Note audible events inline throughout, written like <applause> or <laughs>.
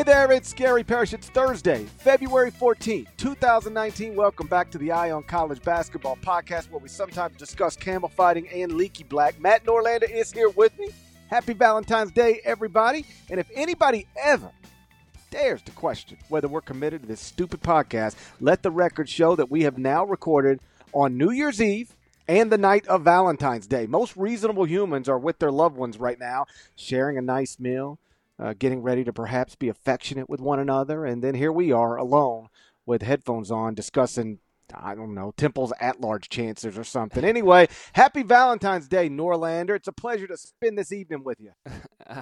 Hey there, it's Gary Parrish. It's Thursday, February 14th, 2019. Welcome back to the Eye on College Basketball Podcast, where we sometimes discuss camel fighting and leaky black. Matt Norlander is here with me. Happy Valentine's Day, everybody. And if anybody ever dares to question whether we're committed to this stupid podcast, let the record show that we have now recorded on New Year's Eve and the night of Valentine's Day. Most reasonable humans are with their loved ones right now, sharing a nice meal uh, getting ready to perhaps be affectionate with one another. And then here we are alone with headphones on discussing, I don't know, Temple's at large chances or something. Anyway, happy Valentine's Day, Norlander. It's a pleasure to spend this evening with you. <laughs>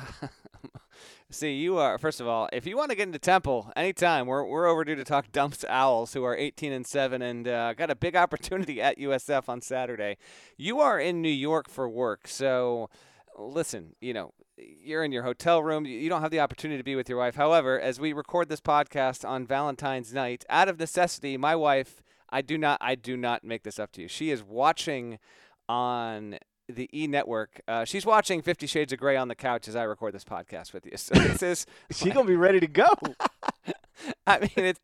See, you are first of all. If you want to get into Temple anytime, we're we're overdue to talk Dunphy's Owls, who are 18 and seven, and uh, got a big opportunity at USF on Saturday. You are in New York for work, so listen. You know, you're in your hotel room. You don't have the opportunity to be with your wife. However, as we record this podcast on Valentine's night, out of necessity, my wife, I do not, I do not make this up to you. She is watching on the E Network. Uh, she's watching Fifty Shades of Grey on the couch as I record this podcast with you. So this is <laughs> she gonna be ready to go. <laughs> I mean, it's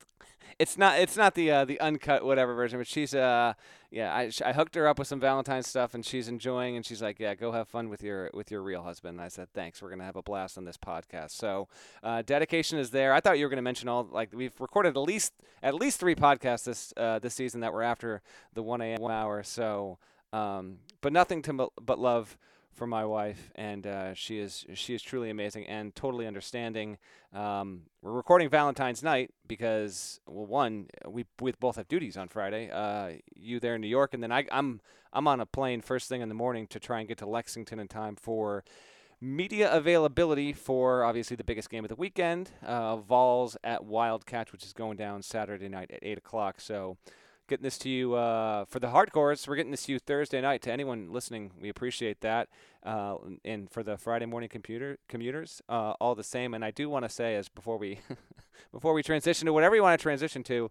it's not it's not the uh, the uncut whatever version, but she's uh yeah I, I hooked her up with some Valentine's stuff and she's enjoying and she's like yeah go have fun with your with your real husband. And I said thanks we're gonna have a blast on this podcast. So uh, dedication is there. I thought you were gonna mention all like we've recorded at least at least three podcasts this uh, this season that were after the one a.m. hour. So um, but nothing to but love for my wife, and uh, she is she is truly amazing and totally understanding. Um, we're recording Valentine's night because well, one we we both have duties on Friday. Uh, you there in New York, and then I, I'm I'm on a plane first thing in the morning to try and get to Lexington in time for media availability for obviously the biggest game of the weekend, uh, Vols at Wildcat, which is going down Saturday night at eight o'clock. So getting this to you uh, for the hardcores. We're getting this to you Thursday night. To anyone listening, we appreciate that. Uh, and for the Friday morning computer commuters, uh, all the same. And I do want to say, as before we <laughs> before we transition to whatever you want to transition to,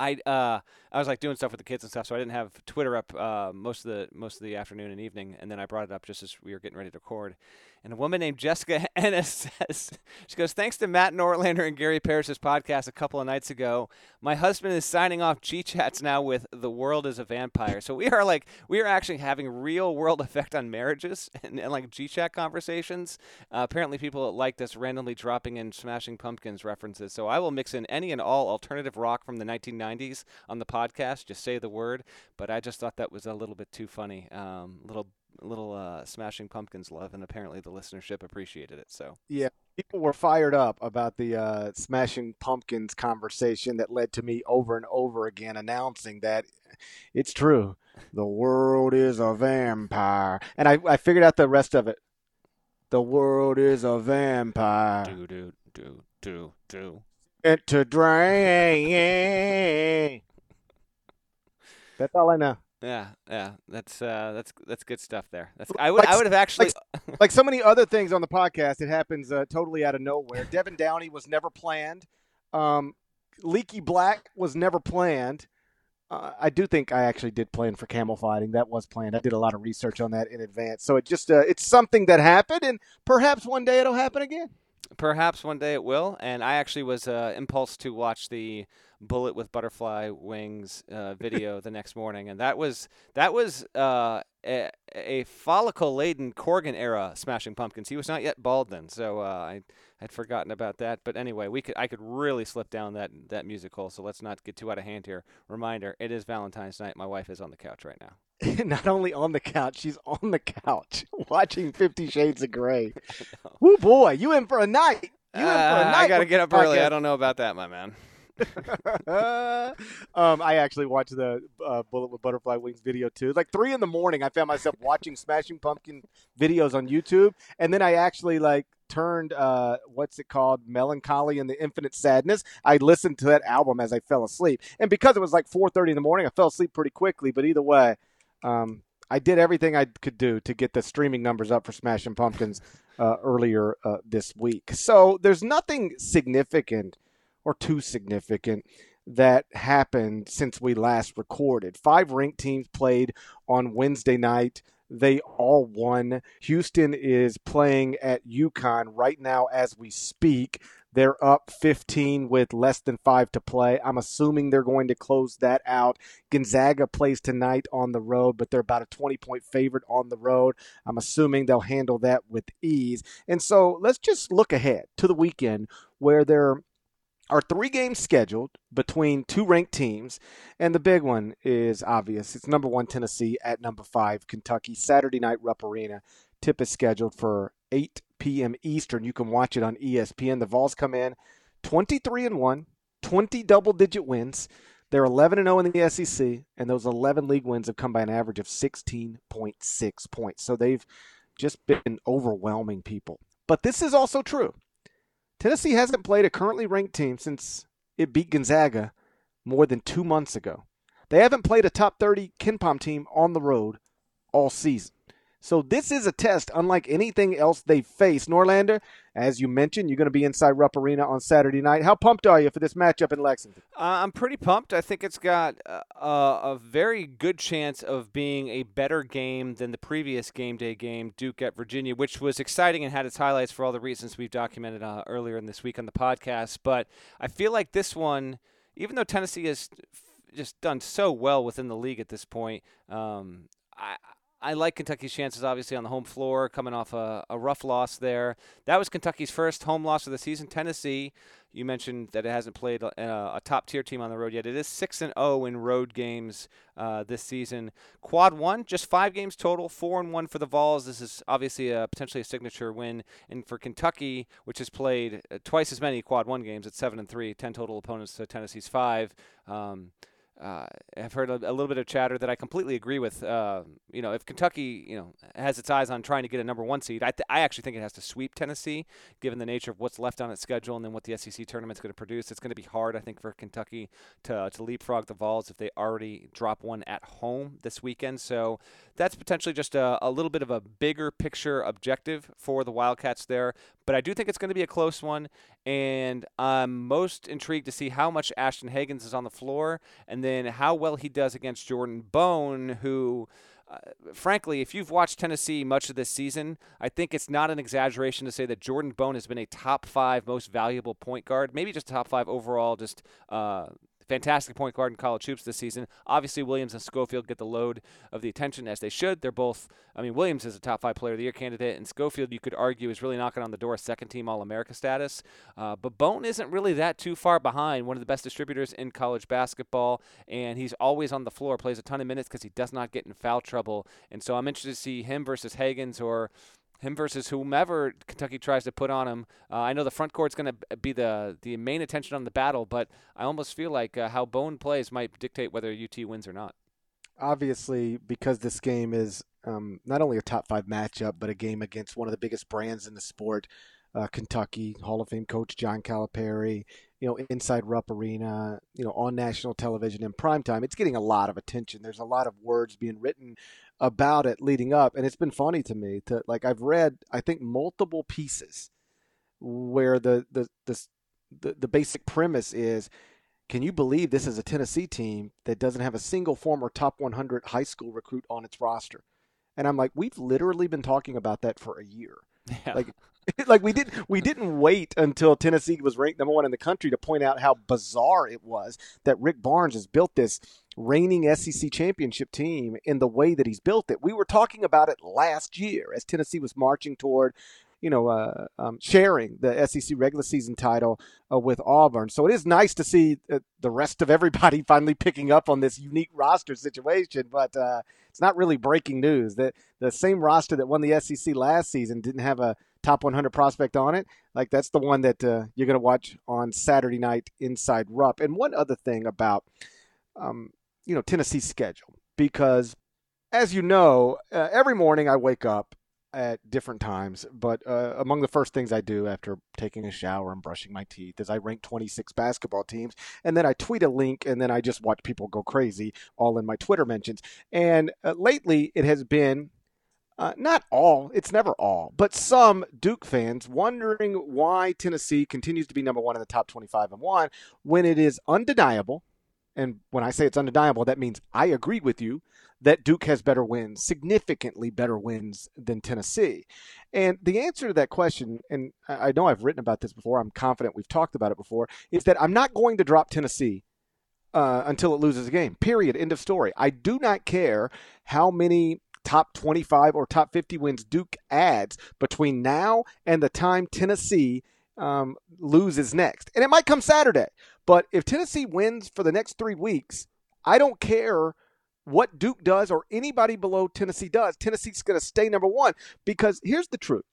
I uh, I was like doing stuff with the kids and stuff, so I didn't have Twitter up uh, most of the most of the afternoon and evening, and then I brought it up just as we were getting ready to record. And a woman named Jessica <laughs> Ennis says, she goes, thanks to Matt Norlander and Gary Parrish's podcast a couple of nights ago, my husband is signing off G-Chats now with The World is a Vampire. So we are like, we are actually having real world <laughs> effect on marriages <laughs> and, and like G-Chat conversations. Uh, apparently people like this randomly dropping in Smashing Pumpkins references. So I will mix in any and all alternative rock from the 1990s on the podcast. Just say the word. But I just thought that was a little bit too funny. Um, little little uh, Smashing Pumpkins love, and apparently the listenership appreciated it. So yeah, people were fired up about the uh, Smashing Pumpkins conversation that led to me over and over again announcing that it's true. The world is a vampire, and I, I figured out the rest of it. The world is a vampire. Do do do do do. And to drain. That's all I know. Yeah, yeah, that's uh, that's that's good stuff there. That's I would like, I would have actually like, like, so many <laughs> other things on the podcast. It happens uh, totally out of nowhere. Devin Downey was never planned. Um, Leaky Black was never planned. Uh, I do think I actually did plan for camel fighting. That was planned. I did a lot of research on that in advance. So it just uh, it's something that happened, and perhaps one day it'll happen again. Perhaps one day it will. And I actually was uh, impulsed to watch the bullet with butterfly wings uh, <laughs> video the next morning, and that was that was uh, a, a follicle laden Corgan era Smashing Pumpkins. He was not yet bald then, so uh, I had forgotten about that. But anyway, we could I could really slip down that that music hole. So let's not get too out of hand here. Reminder: It is Valentine's night. My wife is on the couch right now. <laughs> not only on the couch, she's on the couch <laughs> watching Fifty Shades of Grey. <laughs> Woo boy, you in for a night. You in for a uh, night. I gotta get up early. I don't know about that, my man. um, I actually watched the uh, Bullet with Butterfly Wings video too. Like three in the morning, I found myself watching Smashing Pumpkin videos on YouTube, and then I actually like turned uh, what's it called, Mellon Collie and the Infinite Sadness. I listened to that album as I fell asleep, and because it was like 4:30 in the morning, I fell asleep pretty quickly. But either way, um, I did everything I could do to get the streaming numbers up for Smashing Pumpkins uh, earlier uh, this week. So there's nothing significant or too significant that happened since we last recorded. Five ranked teams played on Wednesday night. They all won. Houston is playing at UConn right now as we speak. They're up 15 with less than five to play. I'm assuming they're going to close that out. Gonzaga plays tonight on the road, but they're about a 20 point favorite on the road. I'm assuming they'll handle that with ease. And so let's just look ahead to the weekend where there are three games scheduled between two ranked teams, and the big one is obvious. It's number one Tennessee at number five Kentucky. Saturday night Rupp Arena. Tip is scheduled for 8 p.m. Eastern. You can watch it on ESPN. The Vols come in 23 and 1, 20 double digit wins. They're 11 and 0 in the SEC, and those 11 league wins have come by an average of 16.6 points. So they've just been overwhelming people. But this is also true. Tennessee hasn't played a currently ranked team since it beat Gonzaga more than two months ago. They haven't played a top 30 KenPom team on the road all season. So this is a test unlike anything else they face. Norlander, as you mentioned, you're going to be inside Rupp Arena on Saturday night. How pumped are you for this matchup in Lexington? Uh, I'm pretty pumped. I think it's got a, a, very good chance of being a better game than the previous game day game, Duke at Virginia, which was exciting and had its highlights for all the reasons we've documented uh, earlier in this week on the podcast. But I feel like this one, even though Tennessee has just done so well within the league at this point, um, I, I like Kentucky's chances, obviously, on the home floor, coming off a, a, rough loss there. That was Kentucky's first home loss of the season. Tennessee, you mentioned that it hasn't played a, a top tier team on the road yet. It is 6 and 0 in road games uh, this season. Quad one, just five games total, 4 and 1 for the Vols. This is obviously a, potentially a signature win. And for Kentucky, which has played uh, twice as many quad one games at 7 and 3, 10 total opponents to Tennessee's 5. Um, uh, I've heard a, a, little bit of chatter that I completely agree with. Uh, you know, if Kentucky, you know, has its eyes on trying to get a number one seed, I, th- I actually think it has to sweep Tennessee, given the nature of what's left on its schedule and then what the SEC tournament's going to produce. It's going to be hard, I think, for Kentucky to to leapfrog the Vols if they already drop one at home this weekend. So that's potentially just a, a little bit of a bigger picture objective for the Wildcats there. But I do think it's going to be a close one, and I'm most intrigued to see how much Ashton Hagans is on the floor, and then how well he does against Jordan Bone, who. Uh, frankly, if you've watched Tennessee much of this season, I think it's not an exaggeration to say that Jordan Bone has been a top five most valuable point guard, maybe just top five overall, just uh, fantastic point guard in college hoops this season. Obviously, Williams and Schofield get the load of the attention as they should. They're both, I mean, Williams is a top five player of the year candidate, and Schofield, you could argue, is really knocking on the door second team All America status. Uh, but Bone isn't really that too far behind. One of the best distributors in college basketball, and he's always on the floor, plays a ton of minutes because he does not get in foul trouble. And so I'm interested to see him versus Hagans or him versus whomever Kentucky tries to put on him. Uh, I know the front court's going to be the the main attention on the battle, but I almost feel like uh, how Bone plays might dictate whether UT wins or not. Obviously, because this game is um, not only a top five matchup, but a game against one of the biggest brands in the sport, uh, Kentucky Hall of Fame coach John Calipari. You know, inside Rupp Arena. You know, on national television in prime time, it's getting a lot of attention. There's a lot of words being written about it leading up, and it's been funny to me to like I've read I think multiple pieces where the the the the, the basic premise is can you believe this is a Tennessee team that doesn't have a single former top 100 high school recruit on its roster? And I'm like, we've literally been talking about that for a year. Yeah. Like, <laughs> like we didn't we didn't wait until Tennessee was ranked number one in the country to point out how bizarre it was that Rick Barnes has built this reigning SEC championship team in the way that he's built it. We were talking about it last year as Tennessee was marching toward, you know, uh, um, sharing the SEC regular season title uh, with Auburn. So it is nice to see uh, the rest of everybody <laughs> finally picking up on this unique roster situation. But uh, it's not really breaking news that the same roster that won the SEC last season didn't have a top 100 prospect on it. Like that's the one that uh, you're going to watch on Saturday night inside Rupp. And one other thing about um, you know Tennessee's schedule because, as you know, uh, every morning I wake up at different times. But uh, among the first things I do after taking a shower and brushing my teeth is I rank 26 basketball teams, and then I tweet a link, and then I just watch people go crazy, all in my Twitter mentions. And uh, lately, it has been. Uh, not all, it's never all, but some Duke fans wondering why Tennessee continues to be number one in the top 25 and one when it is undeniable and when I say it's undeniable, that means I agree with you that Duke has better wins, significantly better wins than Tennessee? And the answer to that question, and I know I've written about this before, I'm confident we've talked about it before, is that I'm not going to drop Tennessee uh, until it loses a game. Period. End of story. I do not care how many top 25 or top 50 wins Duke adds between now and the time Tennessee um, loses next. And it might come Saturday. But if Tennessee wins for the next three weeks, I don't care what Duke does or anybody below Tennessee does. Tennessee's going to stay number one because here's the truth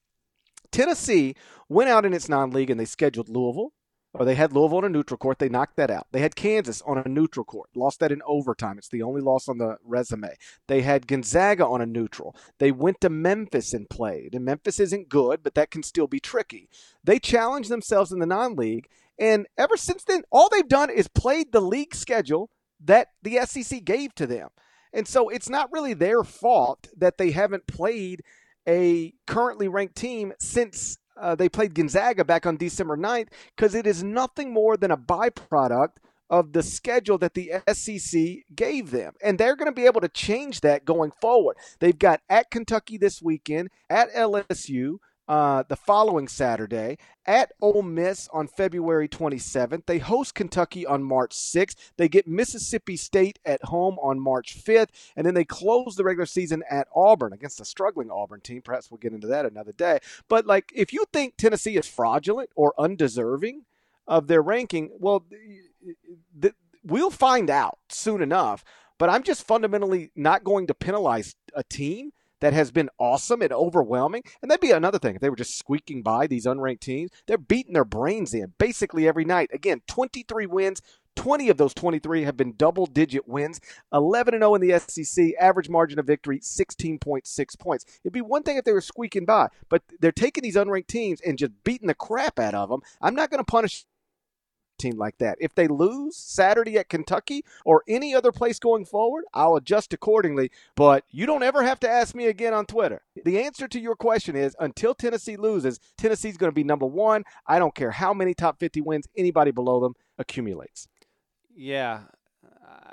Tennessee went out in its non league and they scheduled Louisville, or they had Louisville on a neutral court. They knocked that out. They had Kansas on a neutral court, lost that in overtime. It's the only loss on the resume. They had Gonzaga on a neutral. They went to Memphis and played. And Memphis isn't good, but that can still be tricky. They challenged themselves in the non league. And ever since then, all they've done is played the league schedule that the SEC gave to them. And so it's not really their fault that they haven't played a currently ranked team since uh, they played Gonzaga back on December 9th because it is nothing more than a byproduct of the schedule that the SEC gave them. And they're going to be able to change that going forward. They've got at Kentucky this weekend, at LSU, uh, the following Saturday at Ole Miss on February 27th. They host Kentucky on March 6th. They get Mississippi State at home on March 5th. And then they close the regular season at Auburn against a struggling Auburn team. Perhaps we'll get into that another day. But, like, if you think Tennessee is fraudulent or undeserving of their ranking, well, th- we'll find out soon enough. But I'm just fundamentally not going to penalize a team that has been awesome and overwhelming. And that'd be another thing. If they were just squeaking by these unranked teams, they're beating their brains in basically every night. Again, 23 wins. 20 of those 23 have been double digit wins. 11 and 0 in the SEC, average margin of victory 16.6 points. It'd be one thing if they were squeaking by, but they're taking these unranked teams and just beating the crap out of them. I'm not going to punish team like that. If they lose Saturday at Kentucky or any other place going forward, I'll adjust accordingly. But you don't ever have to ask me again on Twitter. The answer to your question is until Tennessee loses, Tennessee's going to be number one. I don't care how many top 50 wins anybody below them accumulates. Yeah.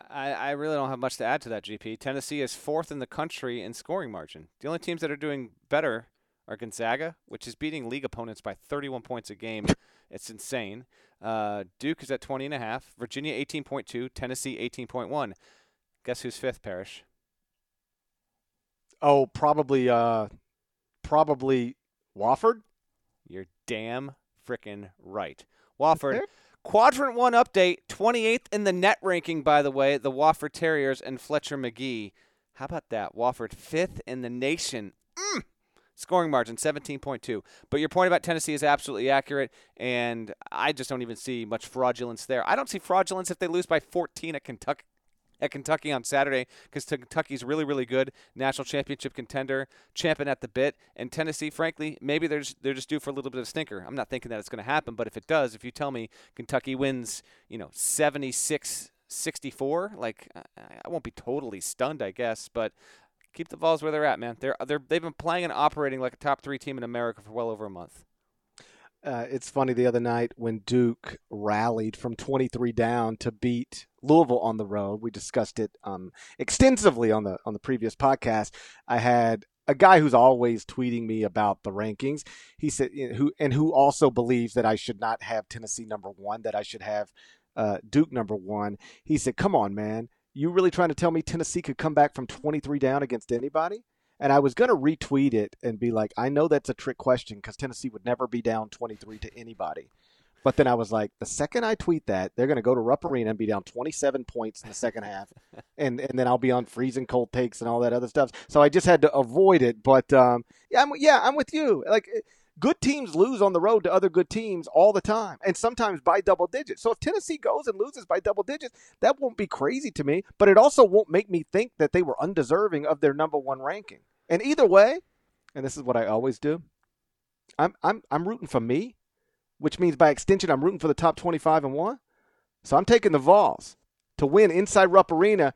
I, I really don't have much to add to that, GP. Tennessee is fourth in the country in scoring margin. The only teams that are doing better are Gonzaga, which is beating league opponents by 31 points a game. <laughs> it's insane. Uh, Duke is at 20 and a half. Virginia 18.2. Tennessee 18.1. Guess who's fifth, Parrish? Oh, probably, uh, probably Wofford. You're damn freaking right. Wofford. Quadrant one update, 28th in the net ranking, by the way, the Wofford Terriers and Fletcher Magee. How about that? Wofford fifth in the nation. Mm. Scoring margin 17.2. But your point about Tennessee is absolutely accurate, and I just don't even see much fraudulence there. I don't see fraudulence if they lose by 14 at Kentucky. At Kentucky on Saturday, because Kentucky's really, really good, national championship contender, champion at the bit, and Tennessee, frankly, maybe they're just, they're just due for a little bit of a stinker. I'm not thinking that it's going to happen, but if it does, if you tell me Kentucky wins, you know, 76 64 like i won't be totally stunned i guess but keep the Vols where they're at, man. They're they're they've been playing and operating like a top three team in America for well over a month. Uh, it's funny the other night when Duke rallied from 23 down to beat Louisville on the road. We discussed it um, extensively on the on the previous podcast. I had a guy who's always tweeting me about the rankings. He said who and who also believes that I should not have Tennessee number one, that I should have uh, Duke number one. He said, "Come on, man, you really trying to tell me Tennessee could come back from 23 down against anybody? And I was going to retweet it and be like, I know that's a trick question because Tennessee would never be down 23 to anybody. But then I was like, the second I tweet that, they're going to go to Rupp Arena and be down 27 points in the second <laughs> half, and and then I'll be on freezing cold takes and all that other stuff. So I just had to avoid it. But um, yeah, I'm, yeah, I'm with you. Like good teams lose on the road to other good teams all the time and sometimes by double digits. So if Tennessee goes and loses by double digits, that won't be crazy to me, but it also won't make me think that they were undeserving of their number 1 ranking. And either way, and this is what I always do, I'm I'm I'm rooting for me, which means by extension I'm rooting for the top 25 and 1. So I'm taking the Vols to win inside Rupp Arena.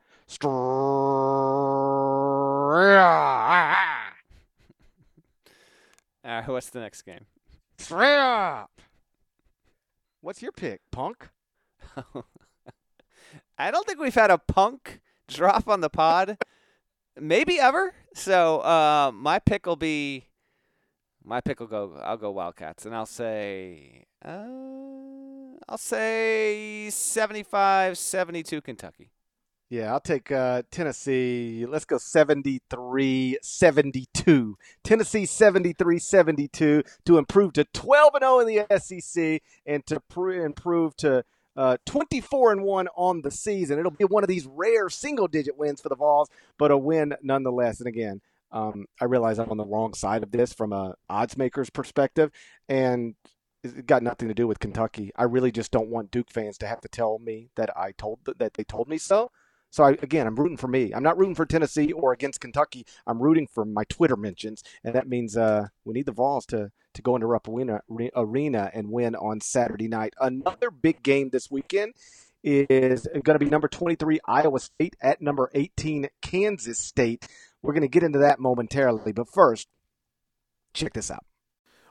Uh, <laughs> what's the next game? What's your pick, punk? <laughs> I don't think we've had a punk drop on the pod <laughs> maybe ever. So uh, my pick will be my pick will go. I'll go Wildcats, and I'll say uh, I'll say 75-72 Kentucky. Yeah, I'll take uh, Tennessee. Let's go 73 72. Tennessee 73 72 to improve to 12 and 0 in the SEC and to pr- improve to uh, 24 and 1 on the season. It'll be one of these rare single digit wins for the Vols, but a win nonetheless. And again, um, I realize I'm on the wrong side of this from a odds maker's perspective, and it got nothing to do with Kentucky. I really just don't want Duke fans to have to tell me that I told that they told me so. So I, again, I'm rooting for me. I'm not rooting for Tennessee or against Kentucky. I'm rooting for my Twitter mentions, and that means uh, we need the Vols to to go into Rupp Arena, arena and win on Saturday night. Another big game this weekend is going to be number 23 Iowa State at number 18 Kansas State. We're going to get into that momentarily, but first, check this out.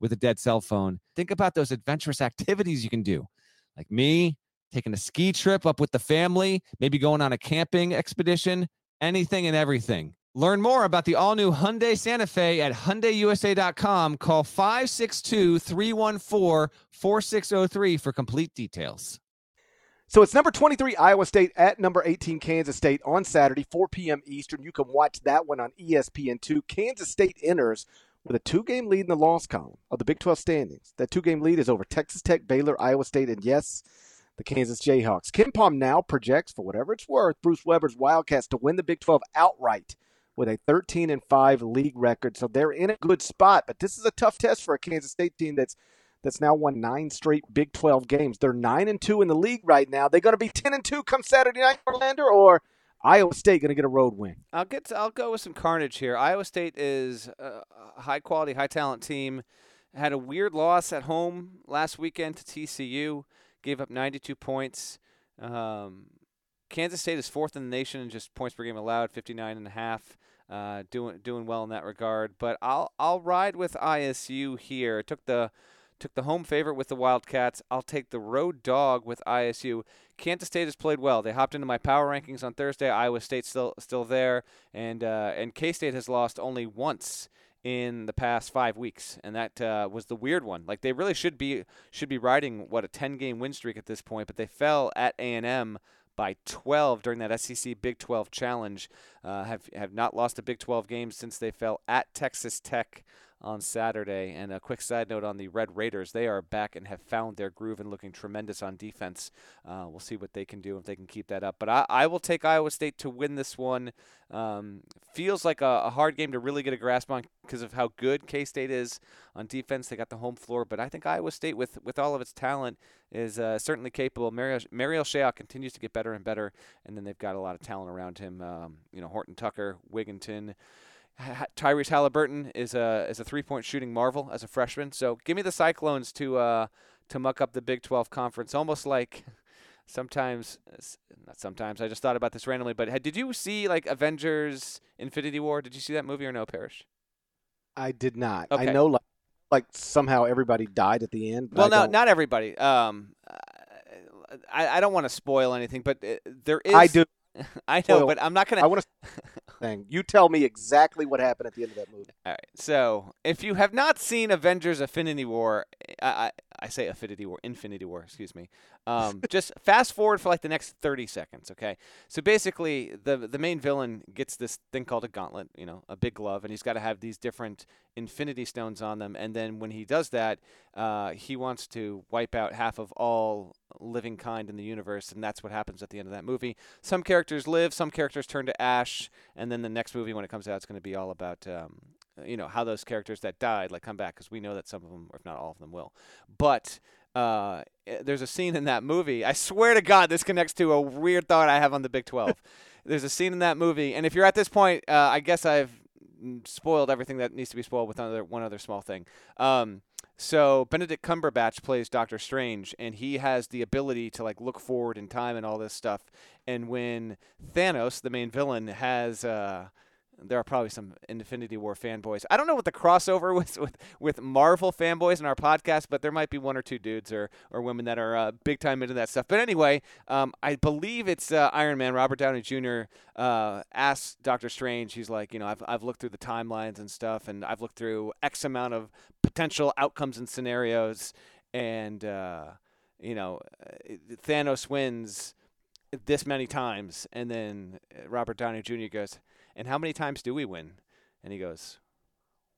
with a dead cell phone. Think about those adventurous <laughs> activities you can do, like me taking a ski trip up with the family, maybe going on a camping expedition, anything and everything. Learn more about the all new Hyundai Santa Fe at HyundaiUSA.com. Call 562 314 4603 for complete details. So it's number 23 Iowa State at number 18 Kansas State on Saturday, 4 p.m. Eastern. You can watch that one on ESPN2. Kansas State enters with a two game lead in the loss column of the Big 12 standings. That two game lead is over Texas Tech, Baylor, Iowa State, and yes, the Kansas Jayhawks. KenPom now projects, for whatever it's worth, Bruce Weber's Wildcats to win the Big 12 outright with a 13 and 5 league record. So they're in a good spot, but this is a tough test for a Kansas State team that's that's now won nine straight Big 12 games. They're 9 and 2 in the league right now. They're going to be 10 and 2 come Saturday night, Norlander, or Iowa State going to get a road win. I'll get. To, I'll go with some carnage here. Iowa State is a high quality, high talent team. Had a weird loss at home last weekend to TCU. Gave up 92 points. Um, Kansas State is fourth in the nation in just points per game allowed, 59 and a half. Uh, doing doing well in that regard. But I'll I'll ride with ISU here. Took the took the home favorite with the Wildcats. I'll take the road dog with ISU. Kansas State has played well. They hopped into my power rankings on Thursday. Iowa State still still there, and uh, and K State has lost only once in the past five weeks, and that uh, was the weird one. Like they really should be should be riding what a 10 game win streak at this point, but they fell at A and M by 12 during that SEC Big 12 challenge. Uh, have have not lost a Big 12 game since they fell at Texas Tech on Saturday. And a quick side note on the Red Raiders: they are back and have found their groove and looking tremendous on defense. Uh, we'll see what they can do if they can keep that up. But I, I will take Iowa State to win this one. Um, feels like a, a, hard game to really get a grasp on because of how good K State is on defense. They got the home floor, but I think Iowa State, with with all of its talent, is uh, certainly capable. Marial, Marial Shayok continues to get better and better, and then they've got a lot of talent around him. Um, you know, Horton Tucker, Wigginton. Tyrese Haliburton is a is a three point shooting marvel as a freshman. So give me the Cyclones to uh, to muck up the Big 12 conference, almost like sometimes not sometimes. I just thought about this randomly, but did you see like Avengers: Infinity War? Did you see that movie or no, Parrish? I did not. Okay. I know like, like somehow everybody died at the end. well, no, not everybody. Um, I I don't want to spoil anything, but uh, there is. I do. <laughs> I know, but I'm not gonna. I want to. <laughs> thing. You tell me exactly what happened at the end of that movie. All right. So, if you have not seen Avengers: Affinity War, I I say Affinity War, Infinity War, excuse me. Um, <laughs> just fast forward for like the next 30 seconds, okay? So basically, the the main villain gets this thing called a gauntlet, you know, a big glove, and he's got to have these different Infinity Stones on them. And then when he does that, uh, he wants to wipe out half of all living kind in the universe, and that's what happens at the end of that movie. Some characters live, some characters turn to ash, and then the next movie, when it comes out, it's going to be all about um, you know how those characters that died like come back because we know that some of them, or if not all of them, will. But uh, eh, there's a scene in that movie. I swear to God, this connects to a weird thought I have on the Big 12. <laughs> there's a scene in that movie, and if you're at this point, uh, I guess I've mm, spoiled everything that needs to be spoiled with another one other small thing. Um, so Benedict Cumberbatch plays Doctor Strange, and he has the ability to like look forward in time and all this stuff. And when Thanos, the main villain, has uh, there are probably some Infinity War fanboys. I don't know what the crossover <laughs> was with with Marvel fanboys in our podcast, but there might be one or two dudes or, or women that are uh, big time into that stuff. But anyway, um, I believe it's uh, Iron Man. Robert Downey Jr. Uh, asks Doctor Strange. He's like, you know, I've I've looked through the timelines and stuff, and I've looked through X amount of potential outcomes and scenarios, and uh, you know, uh, Thanos wins this many times, and then Robert Downey Jr. goes and how many times do we win? And he goes,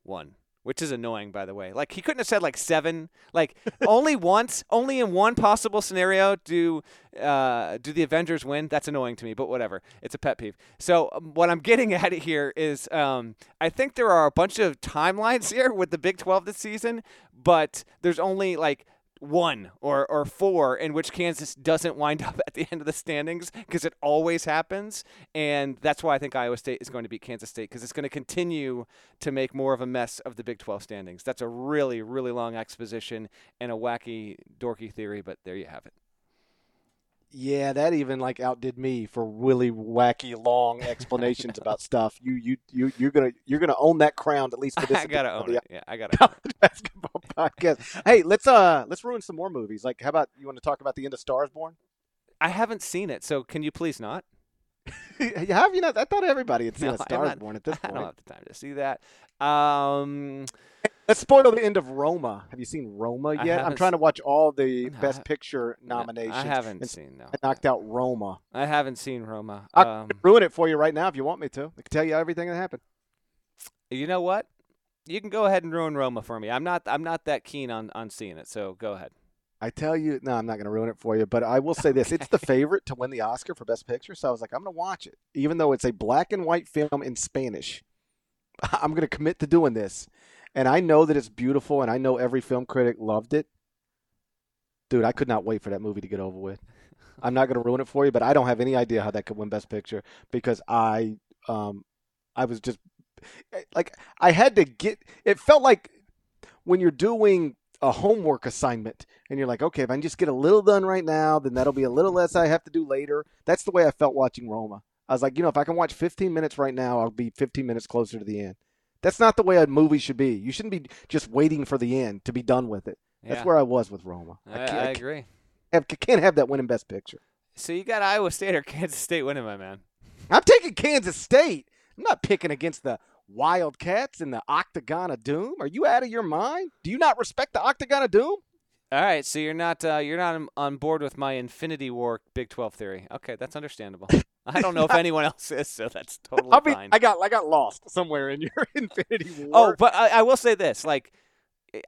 one. Which is annoying, by the way. Like he couldn't have said like seven. Like <laughs> only once, only in one possible scenario do uh, do the Avengers win. That's annoying to me, but whatever. It's a pet peeve. So um, what I'm getting <laughs> at here is, um, I think there are a bunch of timelines <laughs> here with the Big 12 this season, but there's only like one or, or four in which Kansas doesn't wind <laughs> up at the end of the standings because it always happens. And that's why I think Iowa State is going to beat Kansas State because it's going to continue to make more of a mess of the Big 12 standings. That's a really, really long exposition and a wacky, dorky theory, but there you have it. Yeah, that even like outdid me for really wacky long <laughs> explanations about stuff. You you you you're gonna you're gonna own that crown at least for <laughs> this. I gotta own it. <laughs> Yeah, I gotta. basketball podcast. Hey, let's uh let's ruin some more movies. Like, how about you want to talk about the end of Stars Born? I haven't seen it, so can you please not? <laughs> have you not? I thought everybody had seen no, a Stars not, Born at this point. <laughs> I don't have the time to see that. Um, Let's spoil the end of Roma. Have you seen Roma yet? I'm trying to watch all the no, Best Picture nominations. I haven't seen. No, I knocked out Roma. I haven't seen Roma. I um, can ruin it for you right now if you want me to. I can tell you everything that happened. You know what? You can go ahead and ruin Roma for me. I'm not. I'm not that keen on on seeing it. So go ahead. I tell you, no, I'm not going to ruin it for you, but I will say this: it's the <laughs> favorite to win the Oscar for Best Picture. So I was like, I'm going to watch it, even though it's a black and white film in Spanish. <laughs> I'm going to commit to doing this and I know that it's beautiful, and I know every film critic loved it. Dude, I could not wait for that movie to get over with. I'm not going to ruin it for you, but I don't have any idea how that could win Best Picture because I, um, I was just like I had to get. It felt like when you're doing a homework assignment and you're like, okay, if I can just get a little done right now, then that'll be a little less I have to do later. That's the way I felt watching Roma. I was like, you know, if I can watch 15 minutes right now, I'll be 15 minutes closer to the end. That's not the way a movie should be. You shouldn't be just waiting for the end to be done with it. That's where I was with Roma. I, I, I agree. I can't have that winning Best Picture. So you got Iowa State or Kansas State winning, my man? I'm taking Kansas State. I'm not picking against the Wildcats in the Octagon of Doom. Are you out of your mind? Do you not respect the Octagon of Doom? All right, so you're not uh, you're not on board with my Infinity War Big 12 theory. Okay, that's understandable. I don't know if <laughs> anyone else is, so that's totally I mean, fine. I got I got lost somewhere in your <laughs> Infinity War. Oh, but I, I will say this: like,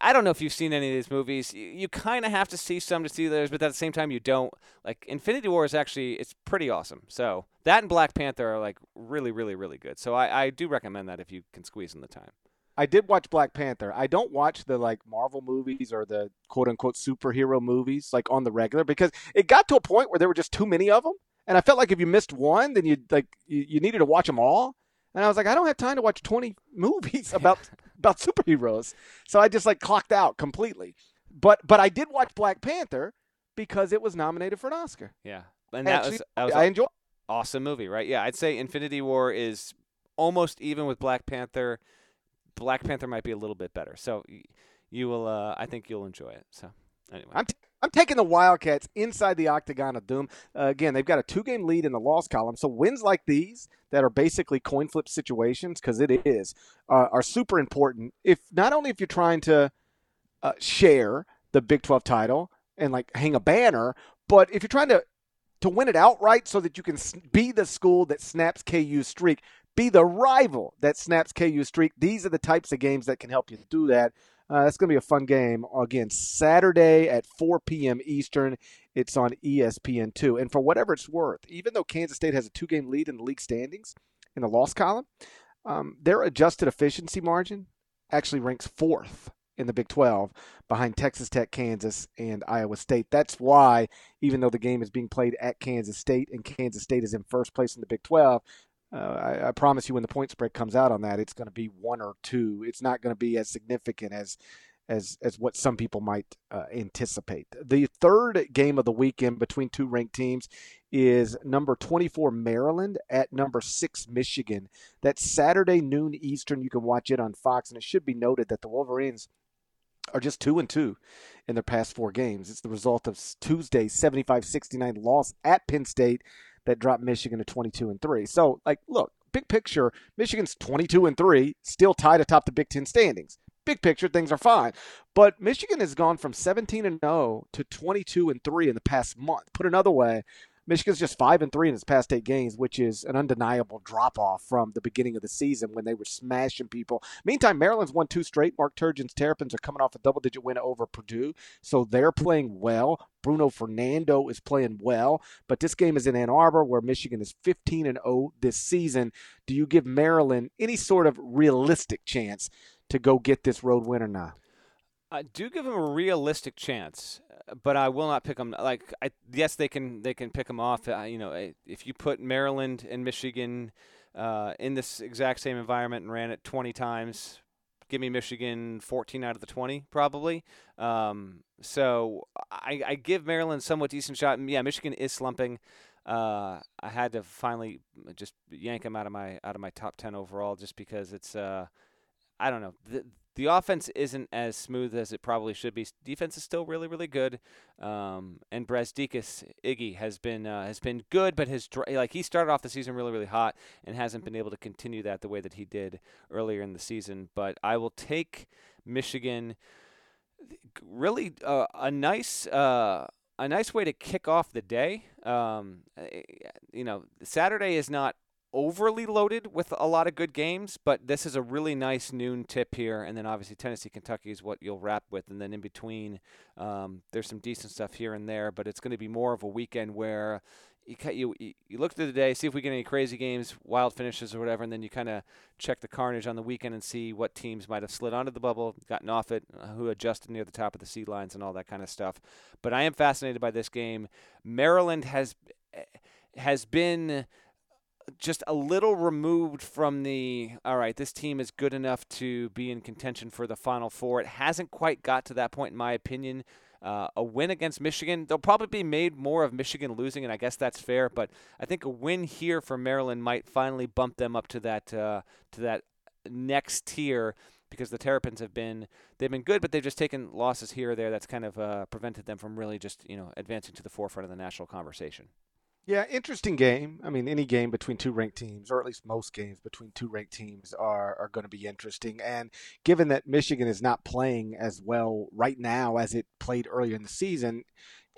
I don't know if you've seen any of these movies. You, you kind of have to see some to see others, but at the same time, you don't. Like, Infinity War is actually it's pretty awesome. So that and Black Panther are like really, really, really good. So I, I do recommend that if you can squeeze in the time. I did watch Black Panther. I don't watch the like Marvel movies or the quote unquote superhero movies like on the regular because it got to a point where there were just too many of them, and I felt like if you missed one, then you like you, you needed to watch them all. And I was like, I don't have time to watch twenty <laughs> movies about about <laughs> superheroes, so I just like clocked out completely. But but I did watch Black Panther because it was nominated for an Oscar. Yeah, and that Actually, was, that was I enjoyed. Awesome movie, right? Yeah, I'd say Infinity War is almost even with Black Panther. Black Panther might be a little bit better. So you will, uh, I think you'll enjoy it. So anyway, I'm t- I'm taking the Wildcats inside the octagon of doom. Uh, again, they've got a two game lead in the loss column. So wins like these that are basically coin flip situations, because it is, uh, are super important. If not only if you're trying to uh, share, the Big 12 title and like hang a banner. But if you're trying to to win it outright so that you can be the school that snaps KU's streak, be the rival that snaps KU's streak. These are the types of games that can help you do that. Uh, going to be a fun game. Again, Saturday at 4 p.m. Eastern. It's on ESPN2. And for whatever it's worth, even though Kansas State has a two game lead in the league standings in the loss column, um, their adjusted efficiency margin actually ranks fourth in the Big 12 behind Texas Tech, Kansas, and Iowa State. That's why, even though the game is being played at Kansas State and Kansas State is in first place in the Big 12, uh, I, I, promise you when the point spread comes out on that, it's going to be one or two. It's not going to be as significant as as as what some people might uh, anticipate. The third game of the weekend between two ranked teams is number 24 Maryland at number 6 Michigan. That's Saturday noon Eastern. You can watch it on Fox and it should be noted that the Wolverines are just 2 and 2 in their past 4 games. It's the result of Tuesday's 75-69 loss at Penn State that dropped Michigan to 22 and 3. So, like look, big picture, Michigan's 22 and 3, still tied atop the Big 10 standings big picture, things are fine. But Michigan has gone from 17 and 0 to 22 and 3 in the past month. Put another way, Michigan's just 5 and 3 in its past 8 games, which is an undeniable drop off from the beginning of the season when they were smashing people. Meantime, Maryland's won two straight. Mark Turgeon's Terrapins are coming off a double digit win over Purdue, so they're playing well. Bruno Fernando is playing well, but this game is in Ann Arbor where Michigan is 15 and 0 this season. Do you give Maryland any sort of realistic chance to go get this road win or not? I do give them a realistic chance, but I will not pick them. Like, I, yes, they can they can pick them off. Uh, you know, if you put Maryland and Michigan uh, in this exact same environment and ran it 20 times, give me Michigan 14 out of the 20 probably. Um, so I, I, give Maryland somewhat decent shot. Yeah, Michigan is slumping. Uh, I had to finally just yank them out of my out of my top 10 overall just because it's. Uh, I don't know. The, the offense isn't as smooth as it probably should be. Defense is still really, really good. Um, and Brazdeikis Iggy has been uh, has been good, but his like he started off the season really, really hot and hasn't been able to continue that the way that he did earlier in the season. But I will take Michigan. Really, uh, a nice. Uh, a nice way to kick off the day. Um, eh, you know, Saturday is not overly loaded with a lot of good games, but this is a really nice noon tip here. And then obviously Tennessee, Kentucky is what you'll wrap with. And then in between, um, there's some decent stuff here and there, but it's going to be more of a weekend where you, you, you look through the day, see if we get any crazy games, wild finishes or whatever, and then you kind of check the carnage on the weekend and see what teams might have slid onto the bubble, gotten off it, uh, who adjusted near the top of the seed lines, and all that kind of stuff. But I am fascinated by this game. Maryland has eh, has been just a little removed from the all right this team is good enough to be in contention for the final four. It hasn't quite got to that point in my opinion. Uh, a win against michigan they'll probably be made more of michigan losing and i guess that's fair but i think a win here for maryland might finally bump them up to that uh, to that next tier because the terrapins have been they've been good but they've just taken losses here or there that's kind of uh, prevented them from really just you know advancing to the forefront of the national conversation yeah, interesting game. I mean, any game between two ranked teams, or at least most games between two ranked teams, are are going to be interesting. And given that Michigan is not playing as well right now as it played earlier in the season,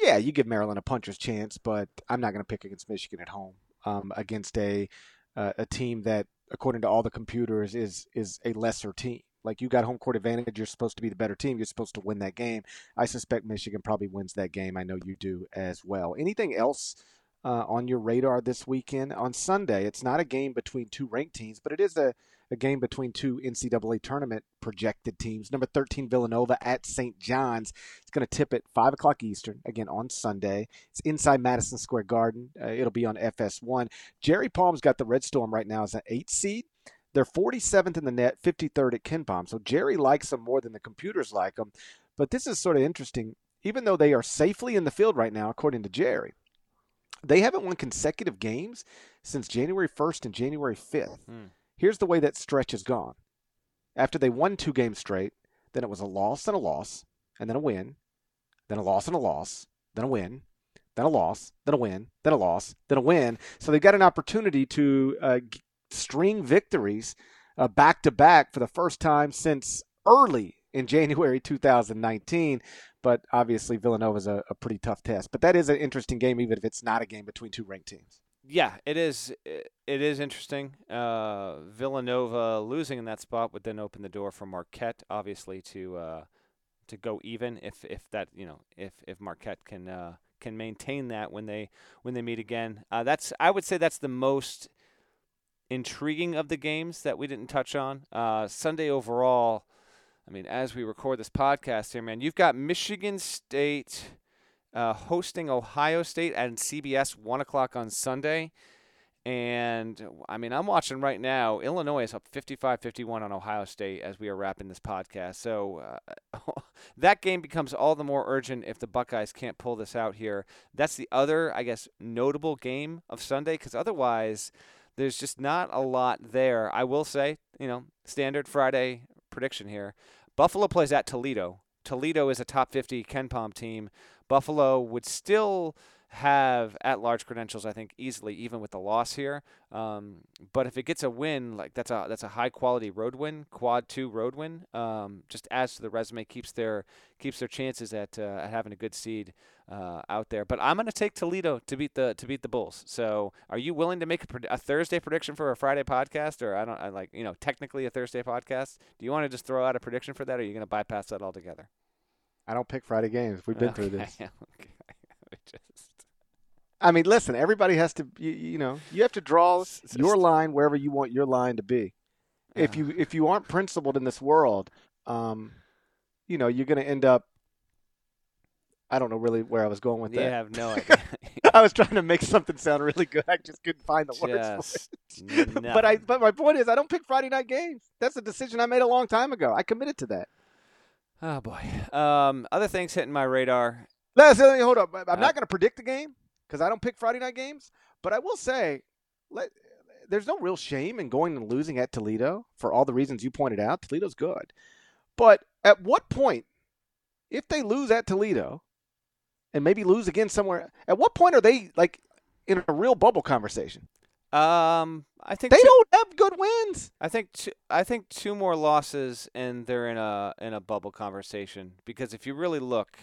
yeah, you give Maryland a puncher's chance, but I'm not going to pick against Michigan at home um, against a uh, a team that, according to all the computers, is is a lesser team. Like you got home court advantage, you're supposed to be the better team. You're supposed to win that game. I suspect Michigan probably wins that game. I know you do as well. Anything else? Uh, on your radar this weekend. On Sunday, it's not a game between two ranked teams, but it is a, a game between two NCAA tournament projected teams. Number 13, Villanova at St. John's. It's going to tip at 5 o'clock Eastern, again on Sunday. It's inside Madison Square Garden. Uh, it'll be on FS1. Jerry Palm's got the Red Storm right now as an 8 seed. They're 47th in the net, 53rd at KenPom. So Jerry likes them more than the computers like them. But this is sort of interesting. Even though they are safely in the field right now, according to Jerry, they haven't won consecutive games since January 1st and January 5th. Hmm. Here's the way that stretch has gone. After they won two games straight, then it was a loss and a loss, and then a win, then a loss and a loss, then a win, then a loss, then a win, then a loss, then a win. So they've got an opportunity to uh, string victories back to back for the first time since early in January <laughs> 2019. But obviously, Villanova is a, a pretty tough test. But that is an interesting game, even if it's not a game between two ranked teams. Yeah, it is. It is interesting. Uh, Villanova losing in that spot would then open the door for Marquette, obviously, to uh, to go even if if that you know if if Marquette can uh, can maintain that when they when they meet again. Uh, that's I would say that's the most intriguing of the games that we didn't touch on. Uh, Sunday overall, I mean, as we record this podcast here, man, you've got Michigan State uh, hosting Ohio State at CBS one o'clock on Sunday. And I mean, I'm watching right now. Illinois is up 55 51 on Ohio State as we are wrapping this podcast. So uh, <laughs> that game becomes all the more urgent if the Buckeyes can't pull this out here. That's the other, I guess, notable game of Sunday because otherwise, there's just not a lot there. I will say, you know, standard Friday prediction here Buffalo plays at Toledo. Toledo is a top 50 KenPom team. Buffalo would still have at large credentials, I think, easily, even with the loss here. Um, but if it gets a win, like that's a that's a high quality road win, quad two road win. Um, just adds to the resume, keeps their keeps their chances at, uh, at having a good seed uh, out there. But I'm going to take Toledo to beat the to beat the Bulls. So, are you willing to make a, a Thursday prediction for a Friday podcast, or I don't I like you know technically a Thursday podcast? Do you want to just throw out a prediction for that, or are you going to bypass that altogether? I don't pick Friday games. We've been okay. through this. <laughs> I mean, listen. Everybody has to. You, you, know, you have to draw your line wherever you want your line to be. If Uh-huh. you if you aren't principled in this world, um, you know, you're going to end up. I don't know really where I was going with You that. have no <laughs> idea. I was trying to make something sound really good. I just couldn't find the words. For it. <laughs> But I. But my point is, I don't pick Friday night games. That's a decision I made a long time ago. I committed to that. Oh boy. Um, other things hitting my radar. Let's let me hold up. I'm Uh, not going to predict the game because I don't pick Friday night games. But I will say, let, there's no real shame in going and losing at Toledo for all the reasons you pointed out. Toledo's good, but at what point, if they lose at Toledo, and maybe lose again somewhere, at what point are they like in a real bubble conversation? Um, I think They two, don't have good wins. I think two, I think two more losses and they're in a in a bubble conversation because if you really look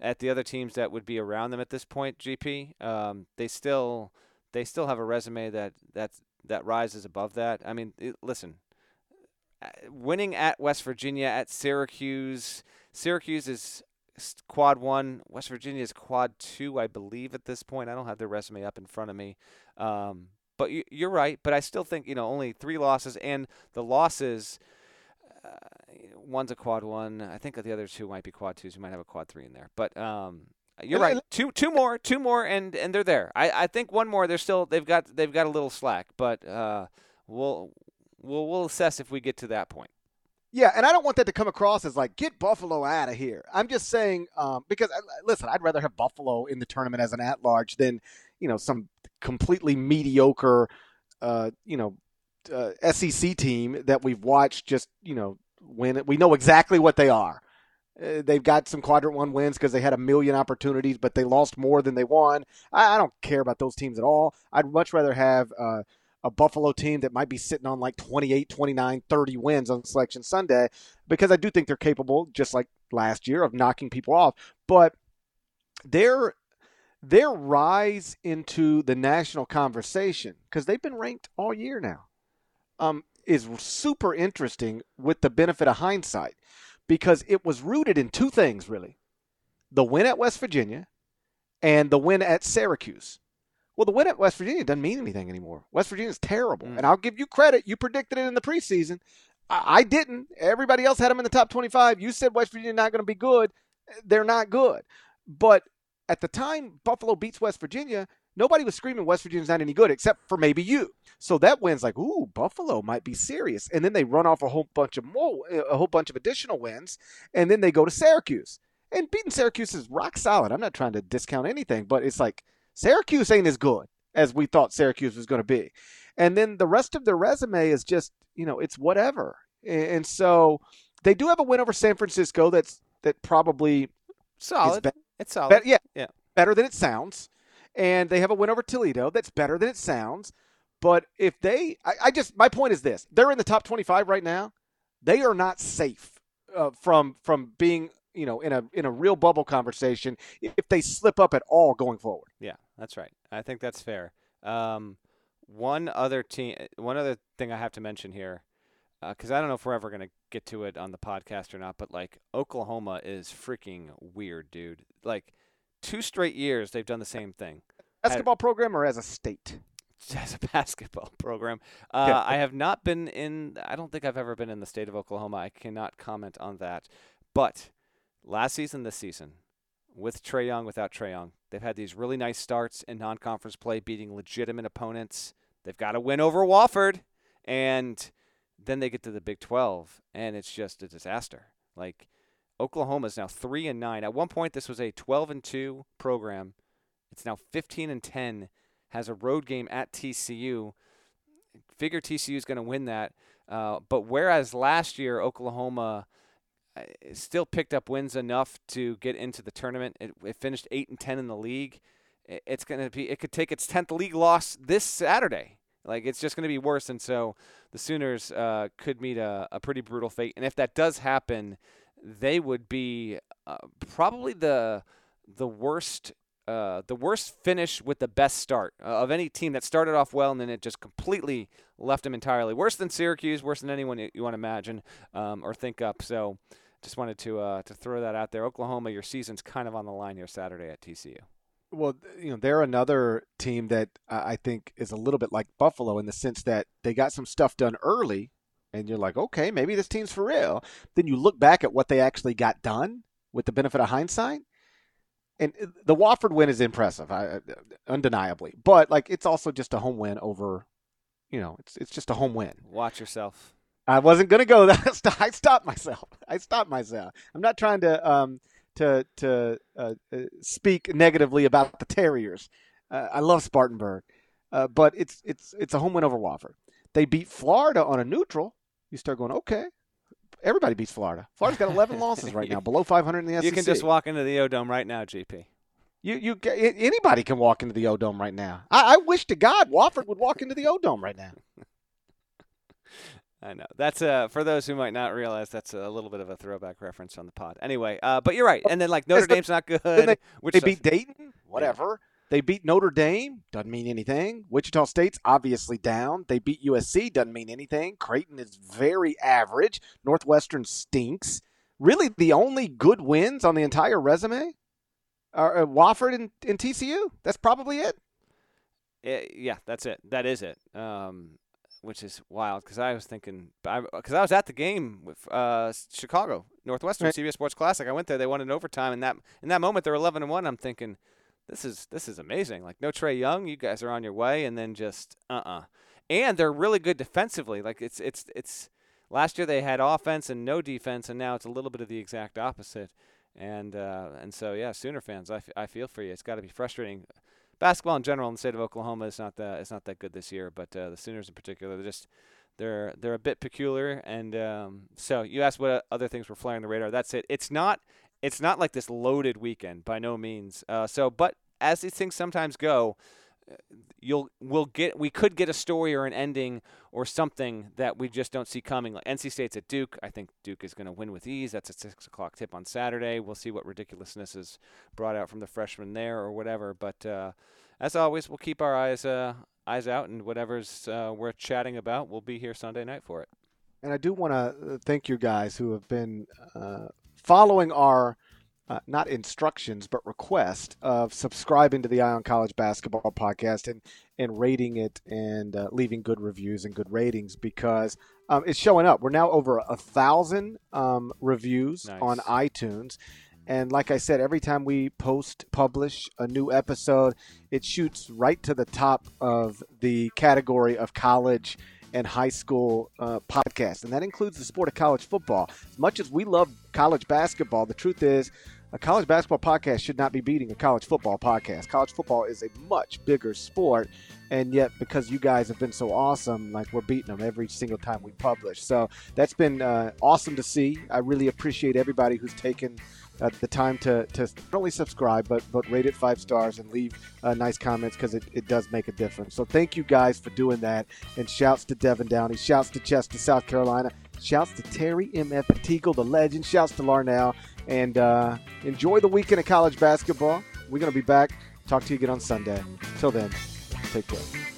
at the other teams that would be around them at this point, GP, um, they still they still have a resume that that's that rises above that. I mean, it, listen, uh, winning at West Virginia, at Syracuse, Syracuse is quad one. West Virginia is quad two, I believe, at this point. I don't have their resume up in front of me. Um, but you, you're right. But I still think you know only three losses, and the losses. Uh, one's a quad one. I think the other two might be quad twos. You might have a quad three in there. But um, you're right. Two two more, two more, and and they're there. I, I think one more. They're still they've got they've got a little slack, but uh, we'll we'll we'll assess if we get to that point. Yeah, and I don't want that to come across as like get Buffalo out of here. I'm just saying um, because uh, listen, I'd rather have Buffalo in the tournament as an at-large than you know some completely mediocre, uh, you know, uh, SEC team that we've watched just you know win. We know exactly what they are. Uh, they've got some quadrant one wins because they had a million opportunities, but they lost more than they won. I, I don't care about those teams at all. I'd much rather have. Uh, a Buffalo team that might be sitting on like 28, 29, 30 wins on Selection Sunday because I do think they're capable, just like last year, of knocking people off. But their their rise into the national conversation because they've been ranked all year now um, is super interesting with the benefit of hindsight because it was rooted in two things really: the win at West Virginia and the win at Syracuse. Well, the win at West Virginia doesn't mean anything anymore. West Virginia's terrible. Mm. And I'll give you credit. You predicted it in the preseason. I, I didn't. Everybody else had them in the top 25. You said West Virginia not going to be good. They're not good. But at the time Buffalo beats West Virginia, nobody was screaming West Virginia's not any good except for maybe you. So that win's like, ooh, Buffalo might be serious. And then they run off a whole bunch of more, uh, a whole bunch of additional wins, and then they go to Syracuse. And beating Syracuse is rock solid. I'm not trying to discount anything, but it's like Syracuse ain't as good as we thought Syracuse was going to be. And then the rest of their resume is just, you know, it's whatever. And so they do have a win over San Francisco that's that probably Solid. be- it's solid. bet- yeah, Yeah. better than it sounds. And they have a win over Toledo that's better than it sounds. But if they, I, I just, my point is this: they're in the top 25 right now. They are not safe uh, from from being you know in a in a real bubble conversation if they slip up at all going forward. Yeah, that's right. I think that's fair. Um, one other team, one other thing I have to mention here, because uh, I don't know if we're ever gonna get to it on the podcast or not, but like Oklahoma is freaking weird, dude. Like two straight years they've done the same thing. Basketball program or as a state? <laughs> As a basketball program, uh, yeah. I have not been in. I don't think I've ever been in the state of Oklahoma. I cannot comment on that. But last season, this season, with Trae Young, without Trae Young, they've had these really nice starts in non-conference play, beating legitimate opponents. They've got to win over Wofford, and then they get to the Big 12, and it's just a disaster. Like Oklahoma is now three and nine. At one point, this was a 12 and two program. It's now 15 and 10. Has a road game at TCU. Figure TCU is going to win that. Uh, but whereas last year Oklahoma uh, still picked up wins enough to get into the tournament, it, it finished eight and 10 in the league. it's going to be. It could take its 10th league loss this Saturday. Like it's just going to be worse, and so the Sooners uh, could meet a, a pretty brutal fate. And if that does happen, they would be uh, probably the the worst uh, the worst finish with the best start uh, of any team that started off well and then it just completely left them entirely. Worse than Syracuse, worse than anyone you, want to imagine um, or think up. So just wanted to uh, to throw that out there. Oklahoma, your season's kind of on the line here Saturday at TCU. Well, you know they're another team that I think is a little bit like Buffalo in the sense that they got some stuff done early and you're like, okay, maybe this team's for real. Then you look back at what they actually got done with the benefit of hindsight. And the Wofford win is impressive, undeniably. But like, it's also just a home win over, you know, it's it's just a home win. Watch yourself. I wasn't gonna go <laughs> that. I stopped myself. <laughs> I stopped myself. I'm not trying to um to to uh, uh speak negatively about the Terriers. Uh, I love Spartanburg, uh, but it's it's it's a home win over Wofford. They beat Florida on a neutral. You start going, okay. Everybody beats Florida. Florida's got 11 <laughs> losses right now, below 500 in the SEC. You can just walk into the O Dome right now, GP. You, you, anybody can walk into the O Dome right now. I, I wish to God Wofford would walk into the O Dome right now. <laughs> I know that's uh for those who might not realize that's a little bit of a throwback reference on the pod. Anyway, uh, but you're right. And then like Notre Dame's not good. They, they beat Dayton, whatever. They beat Notre Dame, doesn't mean anything. Wichita State's obviously down. They beat USC, doesn't mean anything. Creighton is very average. Northwestern stinks. Really, the only good wins on the entire resume are uh, Wofford and, and, TCU. That's probably it. it. Yeah, that's it. That is it. Um, which is wild because I was thinking, because I, I, was at the game with uh, Chicago Northwestern right. CBS Sports Classic. I went there. They won in overtime, and that in that moment they're 11 and one. I'm thinking this is this is amazing. Like no Trae Young, you guys are on your way, and then just uh uh-uh. uh And they're really good defensively. Like it's it's it's last year they had offense and no defense, and now it's a little bit of the exact opposite. And uh, and so yeah, Sooner fans, I, f- I feel for you. It's got to be frustrating. Basketball in general in the state of Oklahoma is not that it's not that good this year, but uh, the Sooners in particular, they're just they're they're a bit peculiar. And um, so you asked what other things were flying the radar. That's it. It's not it's not like this loaded weekend by no means. Uh, so, but as these things sometimes go, you'll we'll get we could get a story or an ending or something that we just don't see coming. Like NC State's at Duke. I think Duke is going to win with ease. That's a six o'clock tip on Saturday. We'll see what ridiculousness is brought out from the freshmen there or whatever. But uh, as always, we'll keep our eyes uh, eyes out and whatever's uh, worth chatting about, we'll be here Sunday night for it. And I do want to uh, thank you guys who have been uh, following our uh, not instructions but request of subscribing to the Eye on College Basketball podcast and and rating it and uh, leaving good reviews and good ratings because um, it's showing up. We're now over a thousand um, reviews nice. on iTunes. And like I said, every time we post, publish a new episode, it shoots right to the top of the category of college and high school uh, podcast, and that includes the sport of college football. As much as we love college basketball, the truth is a college basketball podcast should not be beating a college football podcast. College football is a much bigger sport, and yet because you guys have been so awesome, like we're beating them every single time we publish. So that's been uh, awesome to see. I really appreciate everybody who's taken uh, the time to, to not only subscribe but but rate it five stars and leave uh, nice comments because it, it does make a difference. So thank you guys for doing that. And shouts to Devin Downey, shouts to Chester, South Carolina, Shouts to Terry MF Teagle, the legend. Shouts to Larnell. And uh, enjoy the weekend of college basketball. We're going to be back. Talk to you again on Sunday. Till then, take care.